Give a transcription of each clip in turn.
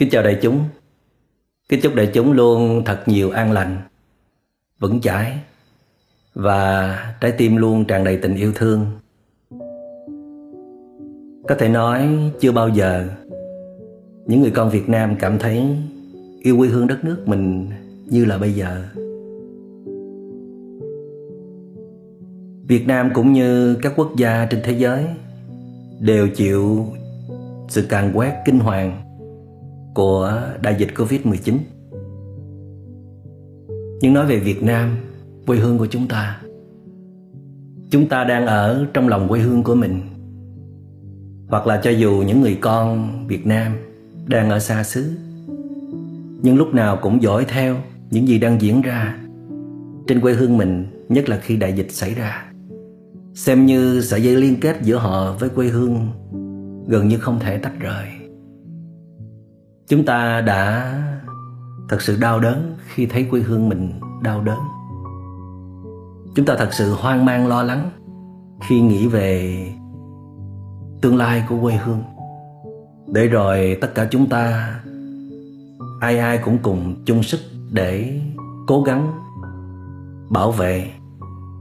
Kính chào đại chúng. Kính chúc đại chúng luôn thật nhiều an lành, Vững chãi Và trái tim luôn tràn đầy tình yêu thương. Có thể nói chưa bao giờ Những người con Việt Nam cảm thấy Yêu quê hương đất nước mình như là bây giờ. Việt Nam cũng như các quốc gia trên thế giới Đều chịu sự càng quét kinh hoàng của đại dịch Covid-19. Nhưng nói về Việt Nam, quê hương của chúng ta, chúng ta đang ở trong lòng quê hương của mình. Hoặc là cho dù những người con Việt Nam đang ở xa xứ, nhưng lúc nào cũng dõi theo những gì đang diễn ra trên quê hương mình, nhất là khi đại dịch xảy ra. Xem như sợi dây liên kết giữa họ với quê hương gần như không thể tách rời chúng ta đã thật sự đau đớn khi thấy quê hương mình đau đớn. Chúng ta thật sự hoang mang, lo lắng khi nghĩ về tương lai của quê hương. Để rồi tất cả chúng ta, ai ai cũng cùng chung sức để cố gắng bảo vệ,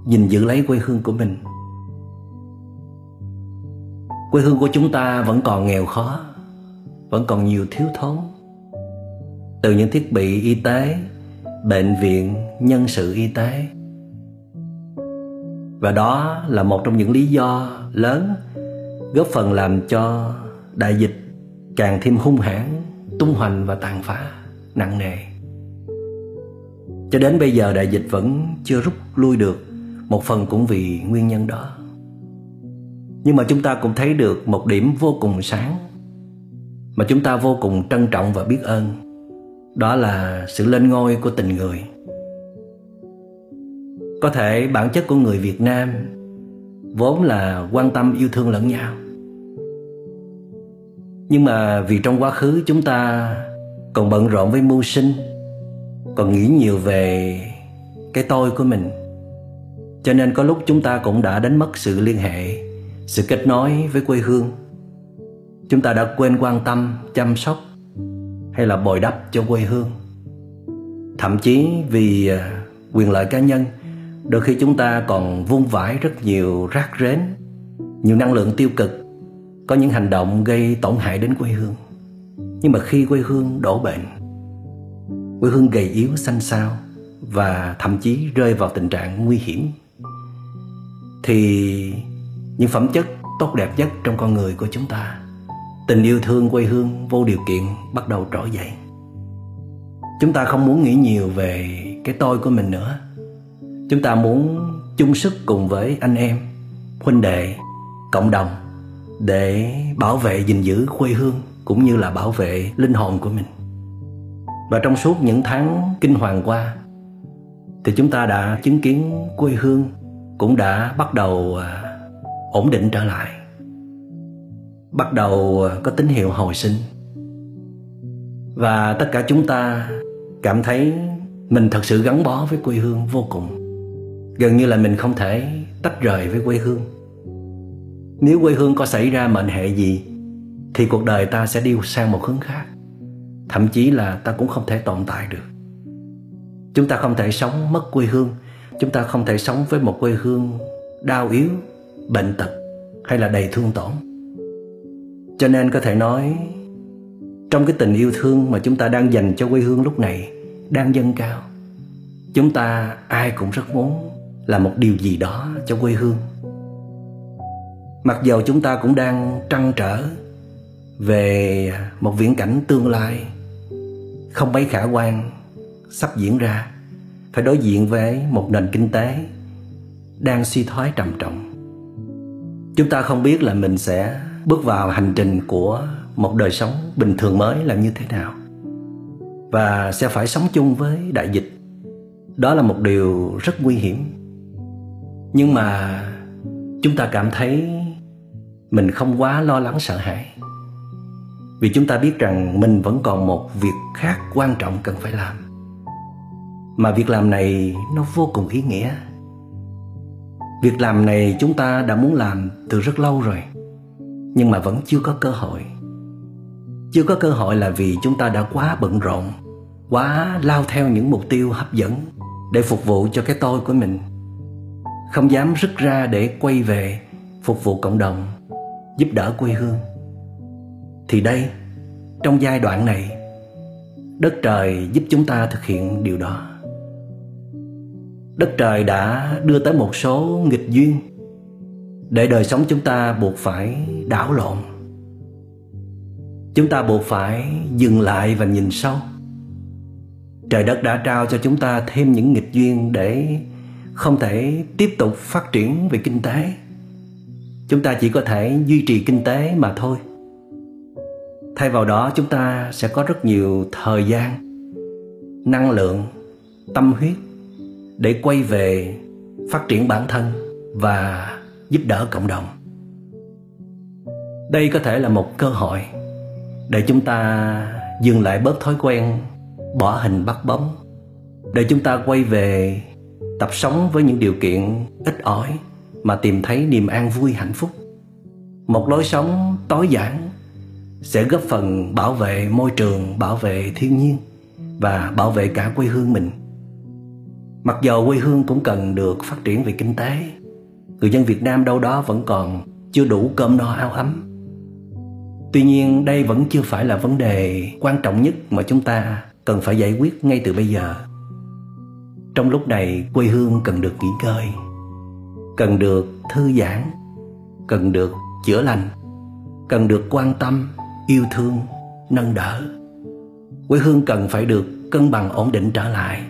gìn giữ lấy quê hương của mình. Quê hương của chúng ta vẫn còn nghèo khó vẫn còn nhiều thiếu thốn. Từ những thiết bị y tế, bệnh viện, nhân sự y tế. Và đó là một trong những lý do lớn góp phần làm cho đại dịch càng thêm hung hãn, tung hoành và tàn phá nặng nề. Cho đến bây giờ đại dịch vẫn chưa rút lui được, một phần cũng vì nguyên nhân đó. Nhưng mà chúng ta cũng thấy được một điểm vô cùng sáng mà chúng ta vô cùng trân trọng và biết ơn. Đó là sự lên ngôi của tình người. Có thể bản chất của người việt nam vốn là quan tâm yêu thương lẫn nhau. Nhưng mà vì trong quá khứ chúng ta còn bận rộn với mưu sinh, còn nghĩ nhiều về cái tôi của mình, cho nên có lúc chúng ta cũng đã đánh mất sự liên hệ, sự kết nối với quê hương chúng ta đã quên quan tâm, chăm sóc hay là bồi đắp cho quê hương. Thậm chí vì à, quyền lợi cá nhân, đôi khi chúng ta còn vung vãi rất nhiều rác rến, nhiều năng lượng tiêu cực, có những hành động gây tổn hại đến quê hương. Nhưng mà khi quê hương đổ bệnh, quê hương gầy yếu xanh xao và thậm chí rơi vào tình trạng nguy hiểm, thì những phẩm chất tốt đẹp nhất trong con người của chúng ta tình yêu thương quê hương vô điều kiện bắt đầu trỗi dậy. Chúng ta không muốn nghĩ nhiều về cái tôi của mình nữa. Chúng ta muốn chung sức cùng với anh em, huynh đệ, cộng đồng để bảo vệ gìn giữ quê hương cũng như là bảo vệ linh hồn của mình. Và trong suốt những tháng kinh hoàng qua, thì chúng ta đã chứng kiến quê hương cũng đã bắt đầu à, ổn định trở lại bắt đầu có tín hiệu hồi sinh. Và tất cả chúng ta cảm thấy mình thật sự gắn bó với quê hương vô cùng. Gần như là mình không thể tách rời với quê hương. Nếu quê hương có xảy ra mệnh hệ gì, thì cuộc đời ta sẽ đi sang một hướng khác. Thậm chí là ta cũng không thể tồn tại được. Chúng ta không thể sống mất quê hương. Chúng ta không thể sống với một quê hương đau yếu, bệnh tật hay là đầy thương tổn cho nên có thể nói, trong cái tình yêu thương mà chúng ta đang dành cho quê hương lúc này đang dâng cao, chúng ta ai cũng rất muốn làm một điều gì đó cho quê hương. Mặc dầu chúng ta cũng đang trăn trở về một viễn cảnh tương lai không mấy khả quan sắp diễn ra, phải đối diện với một nền kinh tế đang suy thoái trầm trọng. Chúng ta không biết là mình sẽ bước vào hành trình của một đời sống bình thường mới là như thế nào? Và sẽ phải sống chung với đại dịch. Đó là một điều rất nguy hiểm. Nhưng mà chúng ta cảm thấy mình không quá lo lắng sợ hãi. Vì chúng ta biết rằng mình vẫn còn một việc khác quan trọng cần phải làm. Mà việc làm này nó vô cùng ý nghĩa. Việc làm này chúng ta đã muốn làm từ rất lâu rồi. Nhưng mà vẫn chưa có cơ hội. Chưa có cơ hội là vì chúng ta đã quá bận rộn, quá lao theo những mục tiêu hấp dẫn để phục vụ cho cái tôi của mình. Không dám rứt ra để quay về phục vụ cộng đồng, giúp đỡ quê hương. Thì đây, trong giai đoạn này, đất trời giúp chúng ta thực hiện điều đó. Đất trời đã đưa tới một số nghịch duyên để đời sống chúng ta buộc phải đảo lộn. Chúng ta buộc phải dừng lại và nhìn sâu. Trời đất đã trao cho chúng ta thêm những nghịch duyên để không thể tiếp tục phát triển về kinh tế. Chúng ta chỉ có thể duy trì kinh tế mà thôi. Thay vào đó, chúng ta sẽ có rất nhiều thời gian, năng lượng, tâm huyết để quay về phát triển bản thân và giúp đỡ cộng đồng. Đây có thể là một cơ hội để chúng ta dừng lại bớt thói quen bỏ hình bắt bóng, để chúng ta quay về tập sống với những điều kiện ít ỏi mà tìm thấy niềm an vui hạnh phúc. Một lối sống tối giản sẽ góp phần bảo vệ môi trường, bảo vệ thiên nhiên và bảo vệ cả quê hương mình. Mặc dầu quê hương cũng cần được phát triển về kinh tế người dân việt nam đâu đó vẫn còn chưa đủ cơm no áo ấm. Tuy nhiên, đây vẫn chưa phải là vấn đề quan trọng nhất mà chúng ta cần phải giải quyết ngay từ bây giờ. Trong lúc này, quê hương cần được nghỉ ngơi, cần được thư giãn, cần được chữa lành, cần được quan tâm, yêu thương, nâng đỡ. Quê hương cần phải được cân bằng ổn định trở lại,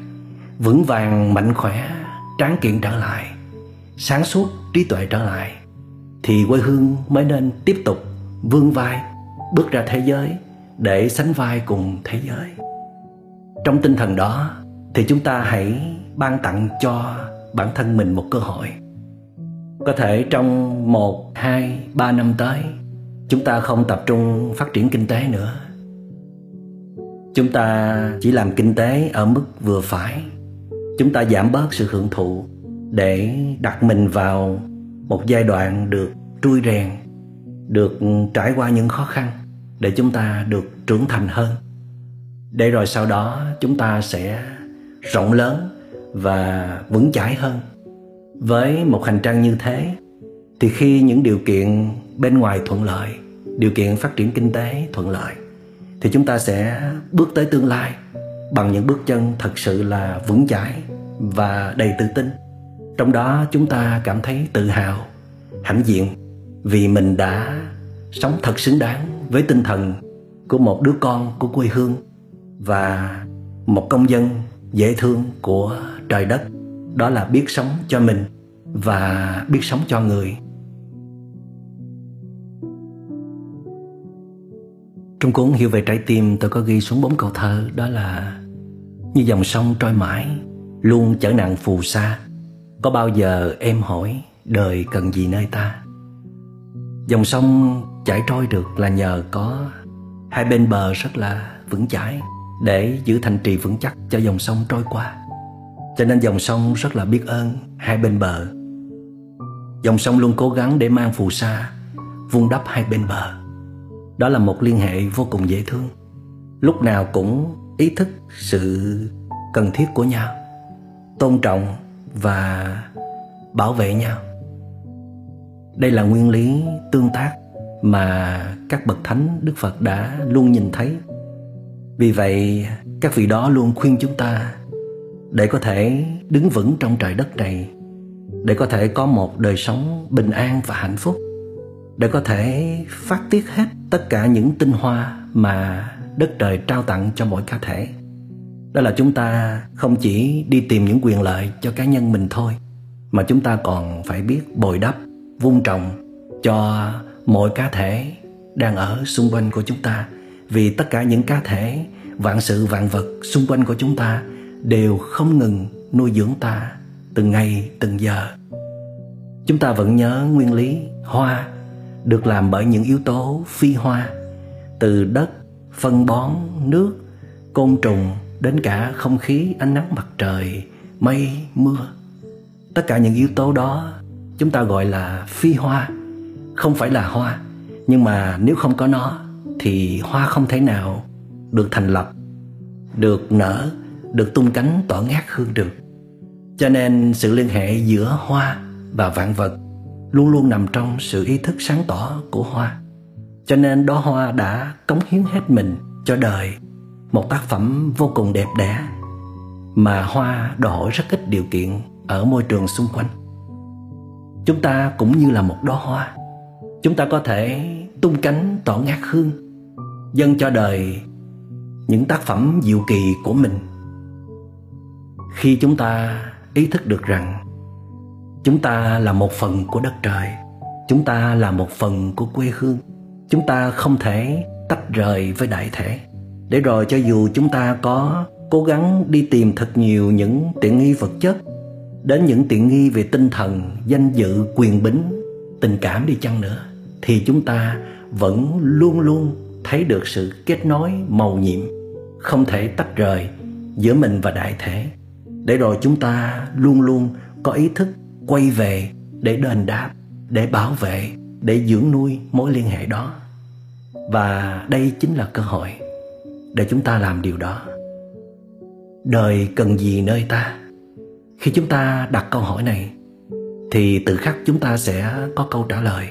vững vàng, mạnh khỏe, tráng kiện trở lại sáng suốt trí tuệ trở lại, thì quê hương mới nên tiếp tục vươn vai, bước ra thế giới để sánh vai cùng thế giới. Trong tinh thần đó, thì chúng ta hãy ban tặng cho bản thân mình một cơ hội. Có thể trong một, hai, ba năm tới, chúng ta không tập trung phát triển kinh tế nữa. Chúng ta chỉ làm kinh tế ở mức vừa phải. Chúng ta giảm bớt sự hưởng thụ để đặt mình vào một giai đoạn được trui rèn, được trải qua những khó khăn để chúng ta được trưởng thành hơn. Để rồi sau đó chúng ta sẽ rộng lớn và vững chãi hơn. Với một hành trang như thế, thì khi những điều kiện bên ngoài thuận lợi, điều kiện phát triển kinh tế thuận lợi, thì chúng ta sẽ bước tới tương lai bằng những bước chân thật sự là vững chãi và đầy tự tin trong đó chúng ta cảm thấy tự hào, hãnh diện vì mình đã sống thật xứng đáng với tinh thần của một đứa con của quê hương và một công dân dễ thương của trời đất. Đó là biết sống cho mình và biết sống cho người. Trong cuốn hiểu về trái tim, tôi có ghi xuống bốn câu thơ. Đó là, như dòng sông trôi mãi, luôn chở nặng phù sa có bao giờ em hỏi, đời cần gì nơi ta? Dòng sông chảy trôi được là nhờ có hai bên bờ rất là vững chãi để giữ thành trì vững chắc cho dòng sông trôi qua. Cho nên dòng sông rất là biết ơn hai bên bờ. Dòng sông luôn cố gắng để mang phù sa, vun đắp hai bên bờ. Đó là một liên hệ vô cùng dễ thương. Lúc nào cũng ý thức sự cần thiết của nhau. Tôn trọng và bảo vệ nhau. Đây là nguyên lý tương tác mà các bậc thánh đức phật đã luôn nhìn thấy. Vì vậy, các vị đó luôn khuyên chúng ta để có thể đứng vững trong trời đất này, để có thể có một đời sống bình an và hạnh phúc, để có thể phát tiết hết tất cả những tinh hoa mà đất trời trao tặng cho mỗi cá thể đó là chúng ta không chỉ đi tìm những quyền lợi cho cá nhân mình thôi, mà chúng ta còn phải biết bồi đắp, vun trồng cho mọi cá thể đang ở xung quanh của chúng ta. Vì tất cả những cá thể, vạn sự, vạn vật xung quanh của chúng ta đều không ngừng nuôi dưỡng ta từng ngày, từng giờ. Chúng ta vẫn nhớ nguyên lý hoa được làm bởi những yếu tố phi hoa, từ đất phân bón, nước, côn trùng đến cả không khí ánh nắng mặt trời, mây, mưa. Tất cả những yếu tố đó chúng ta gọi là phi hoa. Không phải là hoa, nhưng mà nếu không có nó thì hoa không thể nào được thành lập, được nở, được tung cánh tỏa ngát hương được cho nên sự liên hệ giữa hoa và vạn vật luôn luôn nằm trong sự ý thức sáng tỏ của hoa. Cho nên đó hoa đã cống hiến hết mình cho đời một tác phẩm vô cùng đẹp đẽ mà hoa đòi hỏi rất ít điều kiện ở môi trường xung quanh. Chúng ta cũng như là một đóa hoa, chúng ta có thể tung cánh tỏ ngát hương, dâng cho đời những tác phẩm diệu kỳ của mình. Khi chúng ta ý thức được rằng chúng ta là một phần của đất trời, chúng ta là một phần của quê hương, chúng ta không thể tách rời với đại thể để rồi cho dù chúng ta có cố gắng đi tìm thật nhiều những tiện nghi vật chất, đến những tiện nghi về tinh thần, danh dự, quyền bính, tình cảm đi chăng nữa, thì chúng ta vẫn luôn luôn thấy được sự kết nối, màu nhiệm, không thể tách rời giữa mình và đại thể để rồi chúng ta luôn luôn có ý thức quay về để đền đáp, để bảo vệ, để dưỡng nuôi mối liên hệ đó. Và đây chính là cơ hội để chúng ta làm điều đó. Đời cần gì nơi ta? Khi chúng ta đặt câu hỏi này, thì tự khắc chúng ta sẽ có câu trả lời.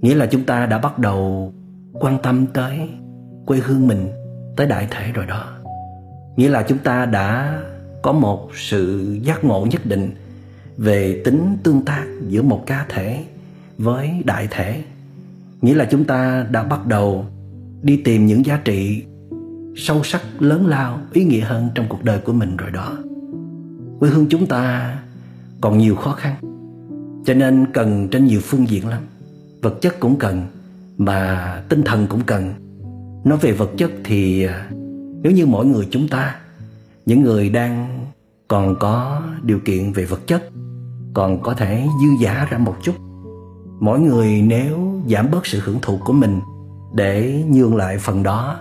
Nghĩa là chúng ta đã bắt đầu quan tâm tới quê hương mình, tới đại thể rồi đó. Nghĩa là chúng ta đã có một sự giác ngộ nhất định về tính tương tác giữa một cá thể với đại thể. Nghĩa là chúng ta đã bắt đầu đi tìm những giá trị sâu sắc, lớn lao, ý nghĩa hơn trong cuộc đời của mình rồi đó. Quê hương chúng ta còn nhiều khó khăn, cho nên cần trên nhiều phương diện lắm. Vật chất cũng cần, mà tinh thần cũng cần. Nói về vật chất thì à, nếu như mỗi người chúng ta, những người đang còn có điều kiện về vật chất, còn có thể dư giả ra một chút, mỗi người nếu giảm bớt sự hưởng thụ của mình để nhường lại phần đó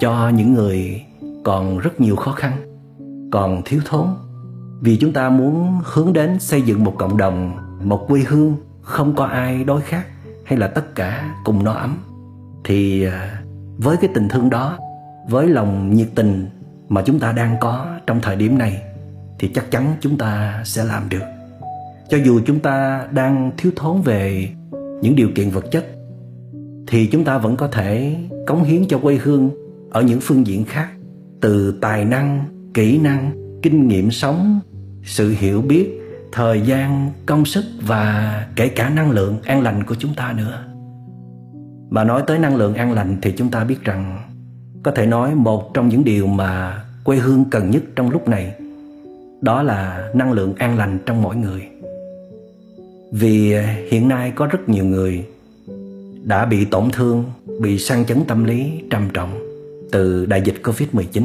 cho những người còn rất nhiều khó khăn, còn thiếu thốn. Vì chúng ta muốn hướng đến xây dựng một cộng đồng, một quê hương không có ai đói khát hay là tất cả cùng no ấm, thì à, với cái tình thương đó, với lòng nhiệt tình mà chúng ta đang có trong thời điểm này, thì chắc chắn chúng ta sẽ làm được. Cho dù chúng ta đang thiếu thốn về những điều kiện vật chất, thì chúng ta vẫn có thể cống hiến cho quê hương ở những phương diện khác, từ tài năng, kỹ năng, kinh nghiệm sống, sự hiểu biết, thời gian, công sức và kể cả năng lượng an lành của chúng ta nữa. Mà nói tới năng lượng an lành thì chúng ta biết rằng, có thể nói một trong những điều mà quê hương cần nhất trong lúc này, đó là năng lượng an lành trong mỗi người. Vì hiện nay có rất nhiều người đã bị tổn thương, bị sang chấn tâm lý, trầm trọng từ đại dịch Covid-19.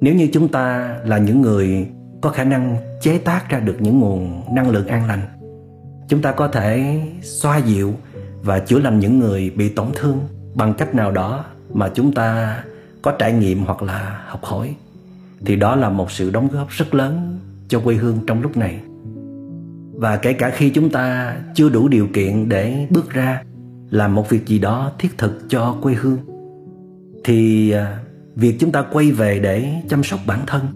Nếu như chúng ta là những người có khả năng chế tác ra được những nguồn năng lượng an lành, chúng ta có thể xoa dịu và chữa lành những người bị tổn thương bằng cách nào đó mà chúng ta có trải nghiệm hoặc là học hỏi thì đó là một sự đóng góp rất lớn cho quê hương trong lúc này. Và kể cả khi chúng ta chưa đủ điều kiện để bước ra làm một việc gì đó thiết thực cho quê hương thì à, việc chúng ta quay về để chăm sóc bản thân,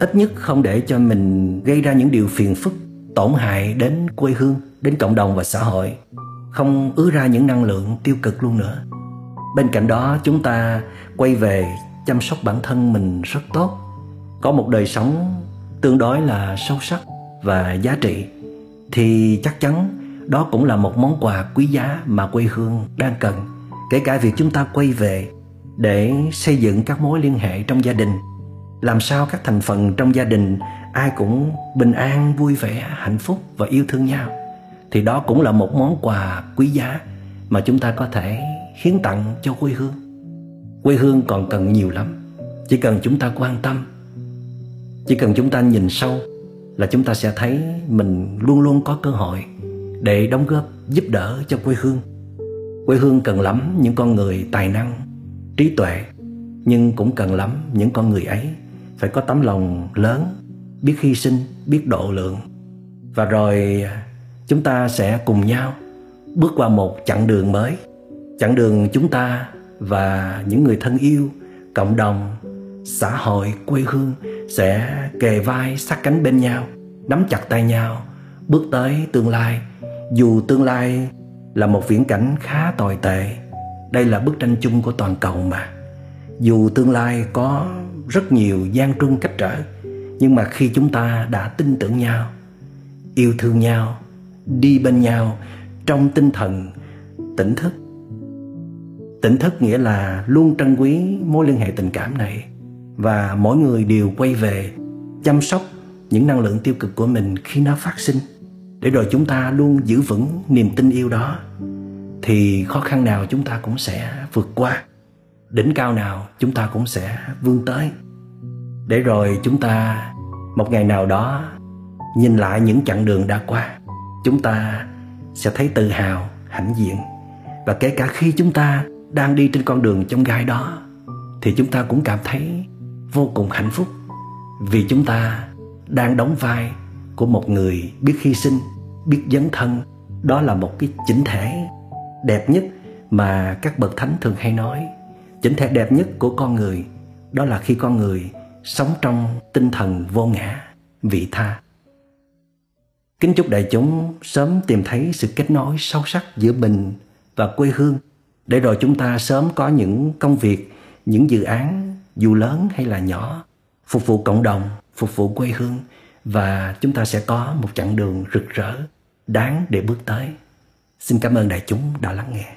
ít nhất không để cho mình gây ra những điều phiền phức, tổn hại đến quê hương, đến cộng đồng và xã hội. Không ứa ra những năng lượng tiêu cực luôn nữa. Bên cạnh đó, chúng ta quay về chăm sóc bản thân mình rất tốt. Có một đời sống tương đối là sâu sắc và giá trị. Thì chắc chắn đó cũng là một món quà quý giá mà quê hương đang cần. Kể cả việc chúng ta quay về để xây dựng các mối liên hệ trong gia đình. Làm sao các thành phần trong gia đình ai cũng bình an, vui vẻ, hạnh phúc và yêu thương nhau. Thì đó cũng là một món quà quý giá mà chúng ta có thể hiến tặng cho quê hương. Quê hương còn cần nhiều lắm. Chỉ cần chúng ta quan tâm, chỉ cần chúng ta nhìn sâu là chúng ta sẽ thấy mình luôn luôn có cơ hội để đóng góp, giúp đỡ cho quê hương. Quê hương cần lắm những con người tài năng trí tuệ. Nhưng cũng cần lắm những con người ấy phải có tấm lòng lớn, biết hy sinh, biết độ lượng. Và rồi, chúng ta sẽ cùng nhau bước qua một chặng đường mới. Chặng đường chúng ta và những người thân yêu, cộng đồng, xã hội, quê hương sẽ kề vai sát cánh bên nhau, nắm chặt tay nhau, bước tới tương lai. Dù tương lai là một viễn cảnh khá tồi tệ đây là bức tranh chung của toàn cầu mà. Dù tương lai có rất nhiều gian truân cách trở, nhưng mà khi chúng ta đã tin tưởng nhau, yêu thương nhau, đi bên nhau trong tinh thần tỉnh thức. Tỉnh thức nghĩa là luôn trân quý mối liên hệ tình cảm này, và mỗi người đều quay về chăm sóc những năng lượng tiêu cực của mình khi nó phát sinh, để rồi chúng ta luôn giữ vững niềm tin yêu đó thì khó khăn nào chúng ta cũng sẽ vượt qua. Đỉnh cao nào chúng ta cũng sẽ vươn tới. Để rồi chúng ta một ngày nào đó nhìn lại những chặng đường đã qua, chúng ta sẽ thấy tự hào, hãnh diện. Và kể cả khi chúng ta đang đi trên con đường trong gai đó, thì chúng ta cũng cảm thấy vô cùng hạnh phúc. Vì chúng ta đang đóng vai của một người biết hy sinh, biết dấn thân. Đó là một cái chỉnh thể đẹp nhất mà các bậc thánh thường hay nói. Chỉnh thể đẹp nhất của con người, đó là khi con người sống trong tinh thần vô ngã, vị tha. Kính chúc đại chúng sớm tìm thấy sự kết nối sâu sắc giữa mình và quê hương, để rồi chúng ta sớm có những công việc, những dự án, dù lớn hay là nhỏ, phục vụ cộng đồng, phục vụ quê hương, và chúng ta sẽ có một chặng đường rực rỡ, đáng để bước tới xin cảm ơn đại chúng đã lắng nghe.